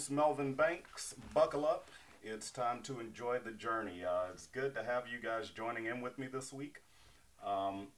host, Melvin Banks. Buckle up. It's time to enjoy the journey. Uh, it's good to have you guys joining in with me this week. Um,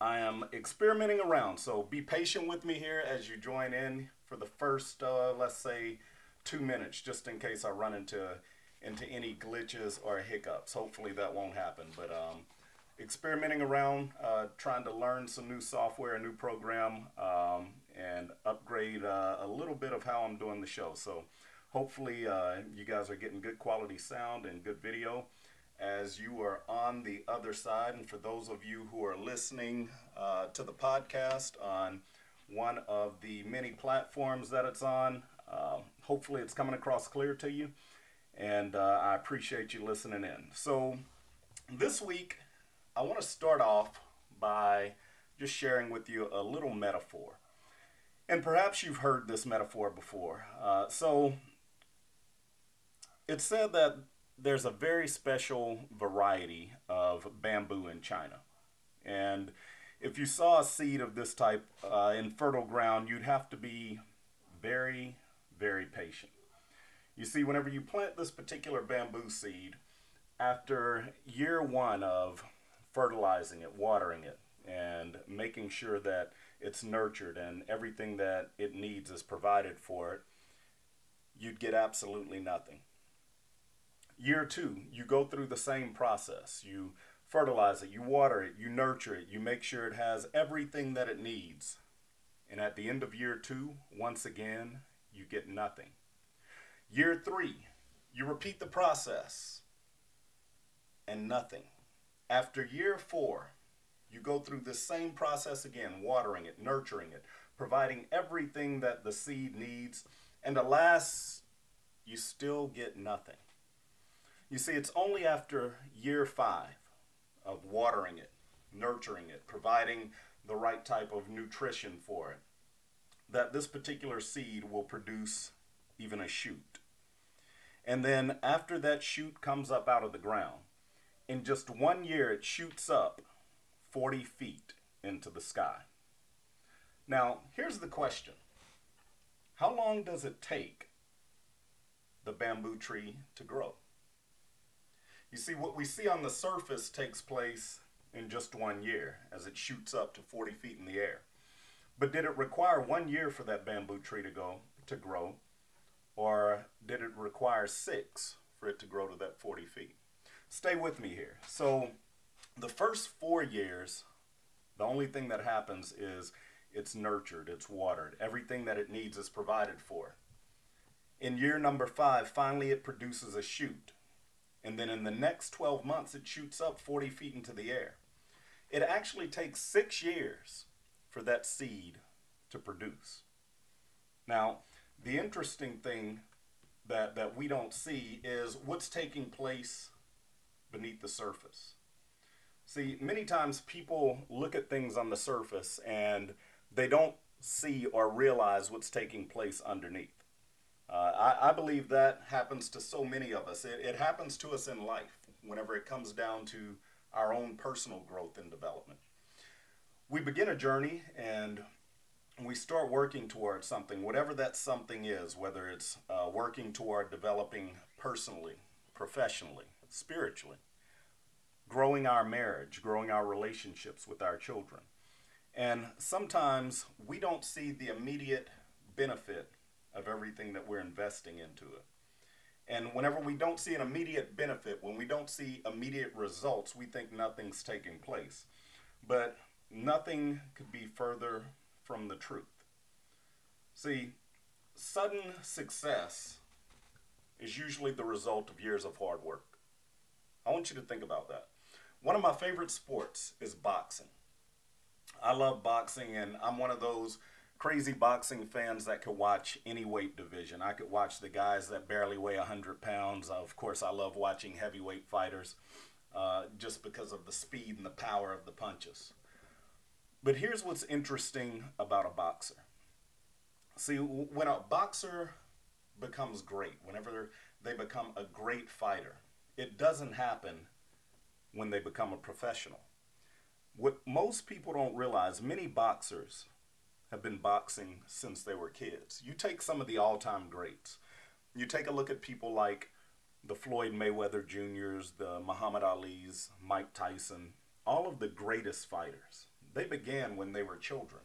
I am experimenting around, so be patient with me here as you join in for the first, uh, let's say, two minutes, just in case I run into into any glitches or hiccups. Hopefully that won't happen, but um, experimenting around, uh, trying to learn some new software, a new program, um, and upgrade uh, a little bit of how I'm doing the show. So hopefully uh, you guys are getting good quality sound and good video as you are on the other side. And for those of you who are listening uh, to the podcast on one of the many platforms that it's on, um, hopefully it's coming across clear to you. And uh, I appreciate you listening in. So this week, I want to start off by just sharing with you a little metaphor. And perhaps you've heard this metaphor before. Uh, so it's said that there's a very special variety of bamboo in China. And if you saw a seed of this type uh, in fertile ground, you'd have to be very, very patient. You see, whenever you plant this particular bamboo seed, after year one of fertilizing it, watering it, and making sure that it's nurtured and everything that it needs is provided for it, you'd get absolutely nothing. Year two, you go through the same process. You fertilize it, you water it, you nurture it, you make sure it has everything that it needs. And at the end of year two, once again, you get nothing. Year three, you repeat the process and nothing. After year four, you go through the same process again, watering it, nurturing it, providing everything that the seed needs, and alas, you still get nothing. You see, it's only after year five of watering it, nurturing it, providing the right type of nutrition for it, that this particular seed will produce even a shoot. And then after that shoot comes up out of the ground, in just one year, it shoots up 40 feet into the sky. Now, here's the question How long does it take the bamboo tree to grow? You see, what we see on the surface takes place in just one year as it shoots up to 40 feet in the air. But did it require one year for that bamboo tree to go to grow, or did it require six for it to grow to that 40 feet? stay with me here. So, the first four years, the only thing that happens is it's nurtured, it's watered, everything that it needs is provided for. In year number five, finally it produces a shoot. And then in the next 12 months, it shoots up 40 feet into the air. It actually takes six years for that seed to produce. Now, the interesting thing that, that we don't see is what's taking place beneath the surface. See, many times people look at things on the surface and they don't see or realize what's taking place underneath. Uh, I, I, believe that happens to so many of us. It, it happens to us in life whenever it comes down to our own personal growth and development. We begin a journey and we start working towards something, whatever that something is, whether it's uh, working toward developing personally, professionally, spiritually, growing our marriage, growing our relationships with our children. And sometimes we don't see the immediate benefit of everything that we're investing into it. And whenever we don't see an immediate benefit, when we don't see immediate results, we think nothing's taking place. But nothing could be further from the truth. See, sudden success is usually the result of years of hard work. I want you to think about that. One of my favorite sports is boxing. I love boxing, and I'm one of those crazy boxing fans that could watch any weight division. I could watch the guys that barely weigh 100 pounds. Of course, I love watching heavyweight fighters uh, just because of the speed and the power of the punches. But here's what's interesting about a boxer. See, when a boxer becomes great, whenever they become a great fighter, it doesn't happen when they become a professional. What most people don't realize, many boxers have been boxing since they were kids. You take some of the all time greats, you take a look at people like the Floyd Mayweather Jr.'s, the Muhammad Ali's, Mike Tyson, all of the greatest fighters. They began when they were children.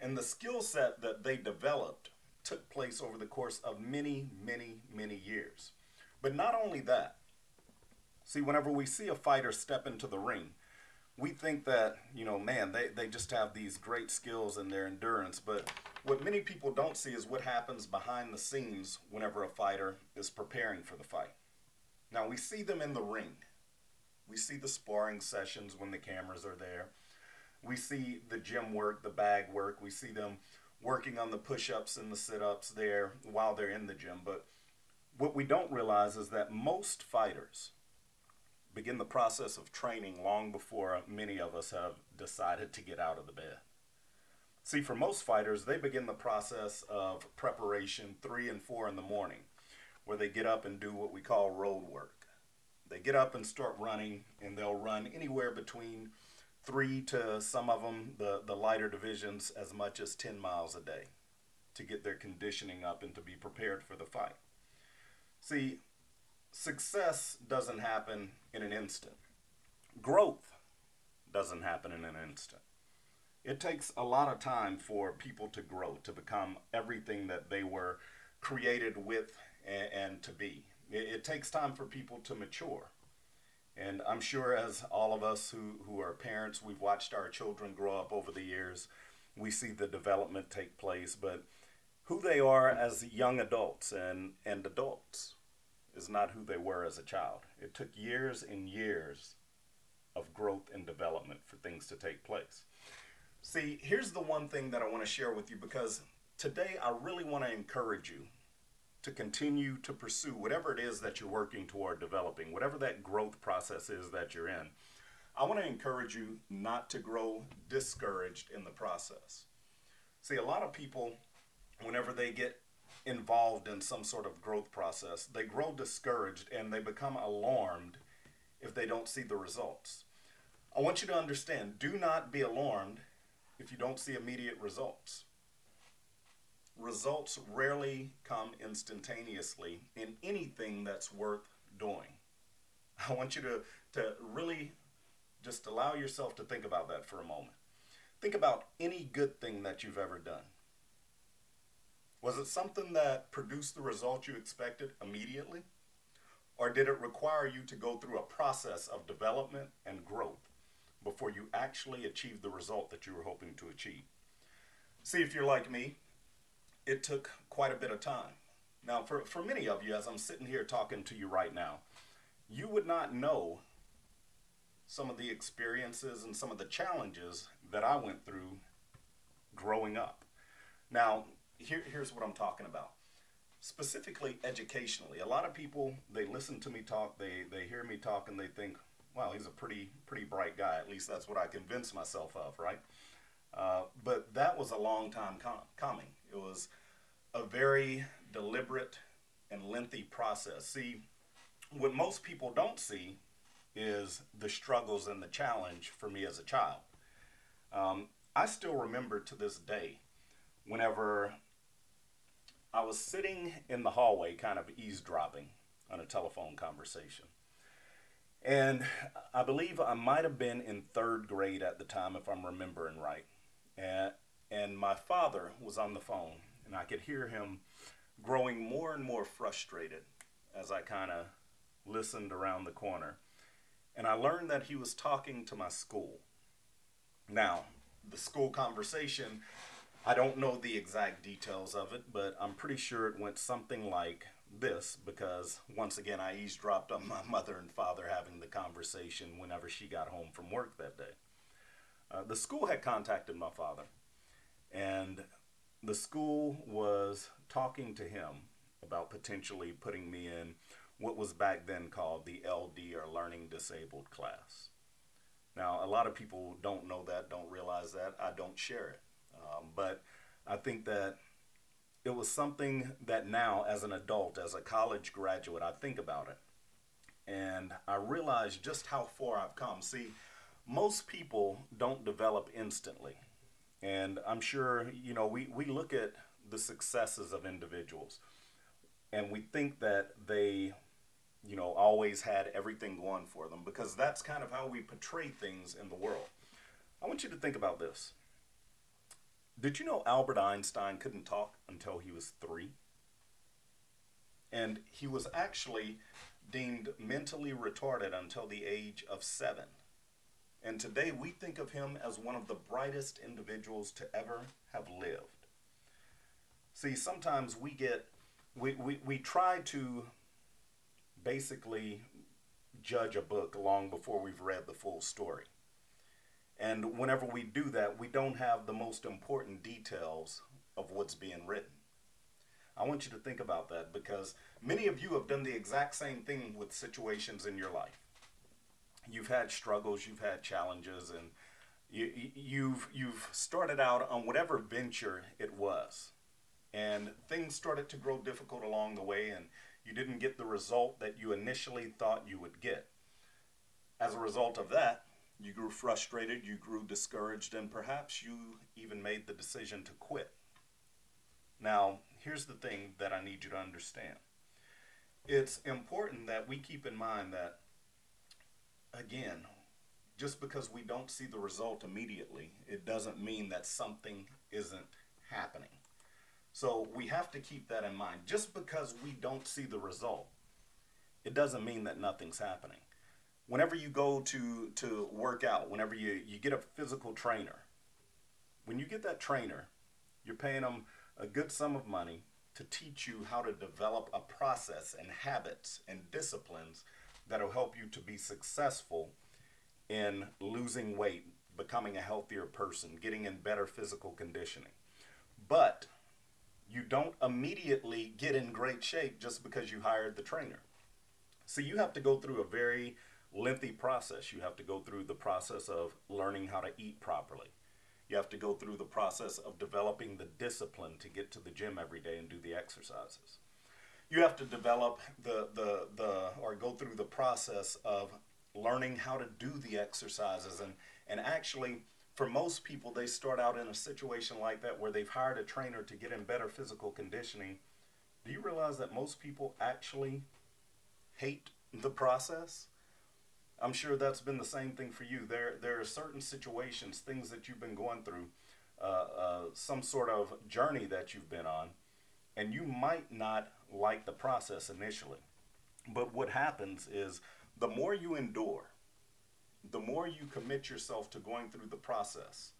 And the skill set that they developed took place over the course of many, many, many years. But not only that, see, whenever we see a fighter step into the ring, we think that, you know, man, they, they just have these great skills and their endurance. But what many people don't see is what happens behind the scenes whenever a fighter is preparing for the fight. Now, we see them in the ring. We see the sparring sessions when the cameras are there. We see the gym work, the bag work. We see them working on the push ups and the sit ups there while they're in the gym. But what we don't realize is that most fighters, begin the process of training long before many of us have decided to get out of the bed. See, for most fighters, they begin the process of preparation three and four in the morning, where they get up and do what we call road work. They get up and start running, and they'll run anywhere between three to some of them, the, the lighter divisions, as much as 10 miles a day to get their conditioning up and to be prepared for the fight. See, success doesn't happen in an instant. Growth doesn't happen in an instant. It takes a lot of time for people to grow, to become everything that they were created with and, and to be. It, it, takes time for people to mature. And I'm sure, as all of us who, who are parents, we've watched our children grow up over the years, we see the development take place. But who they are as young adults and, and adults is not who they were as a child. It took years and years of growth and development for things to take place. See, here's the one thing that I want to share with you because today I really want to encourage you to continue to pursue whatever it is that you're working toward developing, whatever that growth process is that you're in. I want to encourage you not to grow discouraged in the process. See, a lot of people, whenever they get involved in some sort of growth process, they grow discouraged and they become alarmed if they don't see the results. I want you to understand do not be alarmed if you don't see immediate results. Results rarely come instantaneously in anything that's worth doing. I want you to, to really just allow yourself to think about that for a moment. Think about any good thing that you've ever done. Was it something that produced the result you expected immediately? Or did it require you to go through a process of development and growth before you actually achieved the result that you were hoping to achieve? See, if you're like me, it took quite a bit of time. Now, for, for many of you, as I'm sitting here talking to you right now, you would not know some of the experiences and some of the challenges that I went through growing up. Now, here, here's what I'm talking about. Specifically educationally, a lot of people they listen to me talk, they they hear me talk, and they think, "Wow, he's a pretty pretty bright guy." At least that's what I convince myself of, right? Uh, but that was a long time com- coming. It was a very deliberate and lengthy process. See, what most people don't see is the struggles and the challenge for me as a child. Um, I still remember to this day whenever I was sitting in the hallway, kind of eavesdropping on a telephone conversation. And I believe I might have been in third grade at the time, if I'm remembering right. And, and my father was on the phone, and I could hear him growing more and more frustrated as I kind of listened around the corner. And I learned that he was talking to my school. Now, the school conversation I don't know the exact details of it, but I'm pretty sure it went something like this because once again I eavesdropped on my mother and father having the conversation whenever she got home from work that day. Uh, the school had contacted my father, and the school was talking to him about potentially putting me in what was back then called the LD or Learning Disabled class. Now, a lot of people don't know that, don't realize that. I don't share it. Um, but I think that it was something that now, as an adult, as a college graduate, I think about it. And I realize just how far I've come. See, most people don't develop instantly. And I'm sure, you know, we, we look at the successes of individuals and we think that they, you know, always had everything going for them because that's kind of how we portray things in the world. I want you to think about this. Did you know Albert Einstein couldn't talk until he was three? And he was actually deemed mentally retarded until the age of seven. And today we think of him as one of the brightest individuals to ever have lived. See, sometimes we get, we, we, we try to basically judge a book long before we've read the full story. And whenever we do that, we don't have the most important details of what's being written. I want you to think about that because many of you have done the exact same thing with situations in your life. You've had struggles, you've had challenges, and you, you've you've started out on whatever venture it was, and things started to grow difficult along the way, and you didn't get the result that you initially thought you would get. As a result of that, you grew frustrated, you grew discouraged, and perhaps you even made the decision to quit. Now, here's the thing that I need you to understand it's important that we keep in mind that, again, just because we don't see the result immediately, it doesn't mean that something isn't happening. So we have to keep that in mind. Just because we don't see the result, it doesn't mean that nothing's happening whenever you go to to work out, whenever you you get a physical trainer, when you get that trainer, you're paying them a good sum of money to teach you how to develop a process and habits and disciplines that'll help you to be successful in losing weight, becoming a healthier person, getting in better physical conditioning. But you don't immediately get in great shape just because you hired the trainer. So you have to go through a very lengthy process. You have to go through the process of learning how to eat properly. You have to go through the process of developing the discipline to get to the gym every day and do the exercises. You have to develop the, the, the or go through the process of learning how to do the exercises. And, and actually, for most people, they start out in a situation like that where they've hired a trainer to get in better physical conditioning. Do you realize that most people actually hate the process? I'm sure that's been the same thing for you. There, there are certain situations, things that you've been going through, uh, uh, some sort of journey that you've been on, and you might not like the process initially. But what happens is the more you endure, the more you commit yourself to going through the process,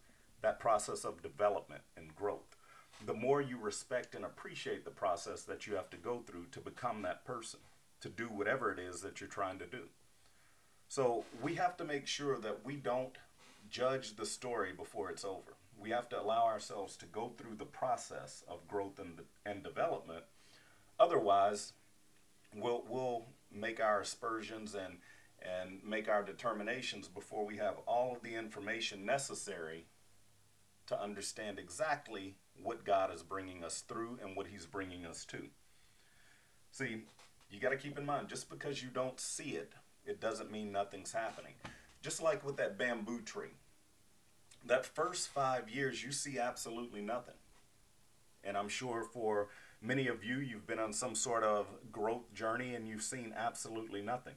that process of development and growth, the more you respect and appreciate the process that you have to go through to become that person, to do whatever it is that you're trying to do. So we have to make sure that we don't judge the story before it's over. We have to allow ourselves to go through the process of growth and, and development. Otherwise, we'll, we'll make our aspersions and, and make our determinations before we have all of the information necessary to understand exactly what God is bringing us through and what He's bringing us to. See, you got to keep in mind just because you don't see it it doesn't mean nothing's happening. Just like with that bamboo tree. That first five years, you see absolutely nothing. And I'm sure for many of you, you've been on some sort of growth journey and you've seen absolutely nothing.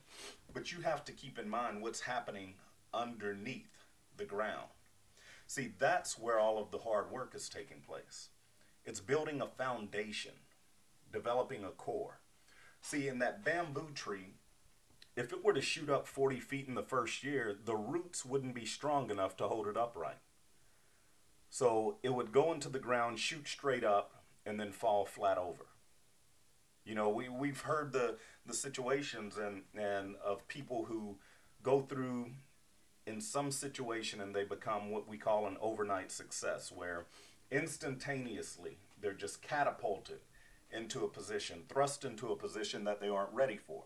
But you have to keep in mind what's happening underneath the ground. See, that's where all of the hard work is taking place. It's building a foundation, developing a core. See, in that bamboo tree, if it were to shoot up 40 feet in the first year, the roots wouldn't be strong enough to hold it upright. So it would go into the ground, shoot straight up, and then fall flat over. You know, we, we've heard the, the situations and, and of people who go through in some situation and they become what we call an overnight success, where instantaneously they're just catapulted into a position, thrust into a position that they aren't ready for.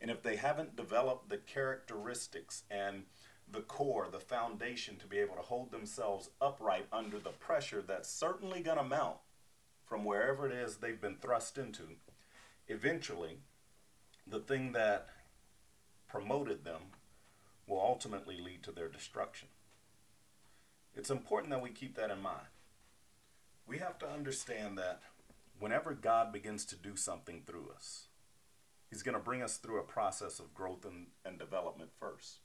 And if they haven't developed the characteristics and the core, the foundation to be able to hold themselves upright under the pressure that's certainly going to mount from wherever it is they've been thrust into, eventually, the thing that promoted them will ultimately lead to their destruction. It's important that we keep that in mind. We have to understand that whenever God begins to do something through us, He's going to bring us through a process of growth and, and development first.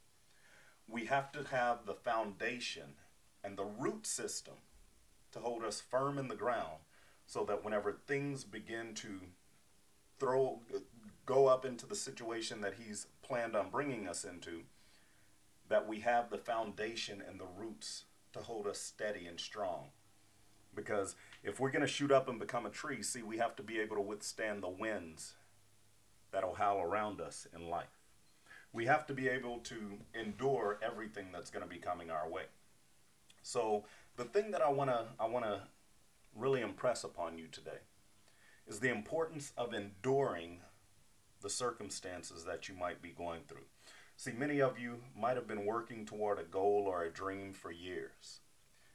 We have to have the foundation and the root system to hold us firm in the ground so that whenever things begin to throw go up into the situation that he's planned on bringing us into that we have the foundation and the roots to hold us steady and strong because if we're going to shoot up and become a tree see we have to be able to withstand the winds that'll howl around us in life we have to be able to endure everything that's going to be coming our way so the thing that i want to i want to really impress upon you today is the importance of enduring the circumstances that you might be going through. See, many of you might have been working toward a goal or a dream for years.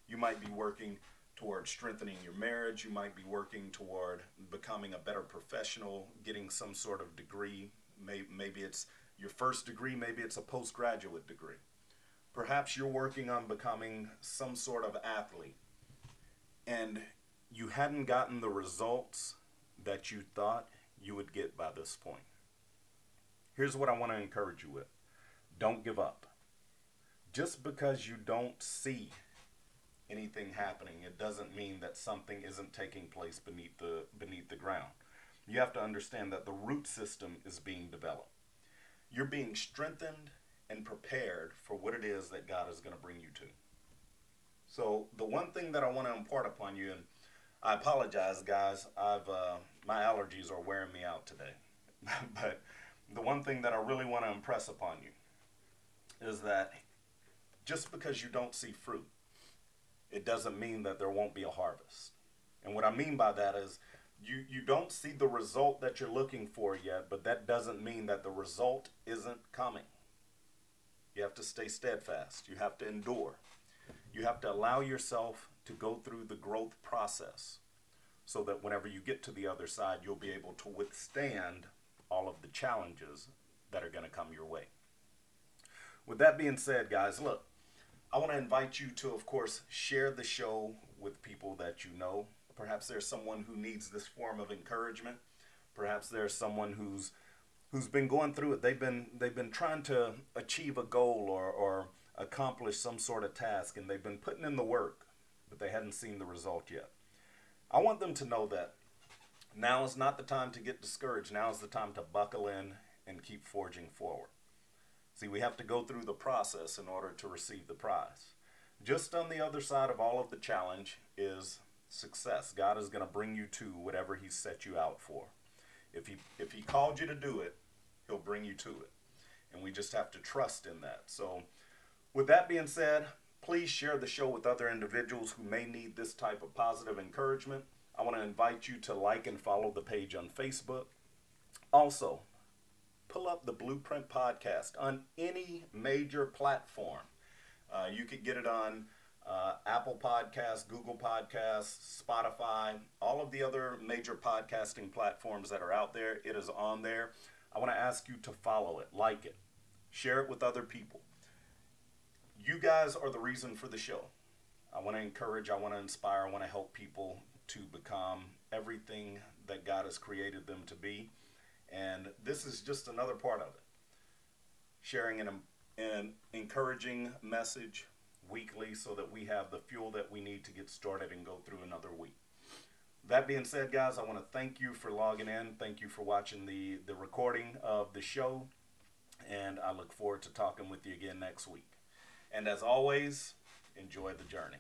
You might be working toward strengthening your marriage. You might be working toward becoming a better professional, getting some sort of degree. Maybe it's your first degree, maybe it's a postgraduate degree. Perhaps you're working on becoming some sort of athlete and you hadn't gotten the results that you thought you would get by this point. Here's what I want to encourage you with don't give up. Just because you don't see anything happening, it doesn't mean that something isn't taking place beneath the beneath the ground. You have to understand that the root system is being developed. You're being strengthened and prepared for what it is that God is going to bring you to. So the one thing that I want to impart upon you, and I apologize, guys. I've uh, my allergies are wearing me out today, but the one thing that I really want to impress upon you is that just because you don't see fruit, it doesn't mean that there won't be a harvest. And what I mean by that is you, you don't see the result that you're looking for yet, but that doesn't mean that the result isn't coming. You have to stay steadfast. You have to endure. You have to allow yourself to go through the growth process so that whenever you get to the other side, you'll be able to withstand all of the challenges that are going to come your way. With that being said, guys, look, I want to invite you to, of course, share the show with people that you know. Perhaps there's someone who needs this form of encouragement. Perhaps there's someone who's who's been going through it. They've been they've been trying to achieve a goal or, or accomplish some sort of task and they've been putting in the work, but they hadn't seen the result yet. I want them to know that now is not the time to get discouraged. Now is the time to buckle in and keep forging forward. See, we have to go through the process in order to receive the prize. Just on the other side of all of the challenge is success. God is going to bring you to whatever He set you out for. If He if He called you to do it, He'll bring you to it, and we just have to trust in that. So, with that being said, please share the show with other individuals who may need this type of positive encouragement. I want to invite you to like and follow the page on Facebook. Also, pull up the Blueprint Podcast on any major platform. Uh, you could get it on uh, Apple Podcasts, Google Podcasts, Spotify, all of the other major podcasting platforms that are out there. It is on there. I want to ask you to follow it, like it, share it with other people. You guys are the reason for the show. I want to encourage, I want to inspire, I want to help people to become everything that God has created them to be. And this is just another part of it. Sharing an, an encouraging message weekly so that we have the fuel that we need to get started and go through another week. That being said, guys, I want to thank you for logging in. Thank you for watching the, the recording of the show. And I look forward to talking with you again next week. And as always, enjoy the journey.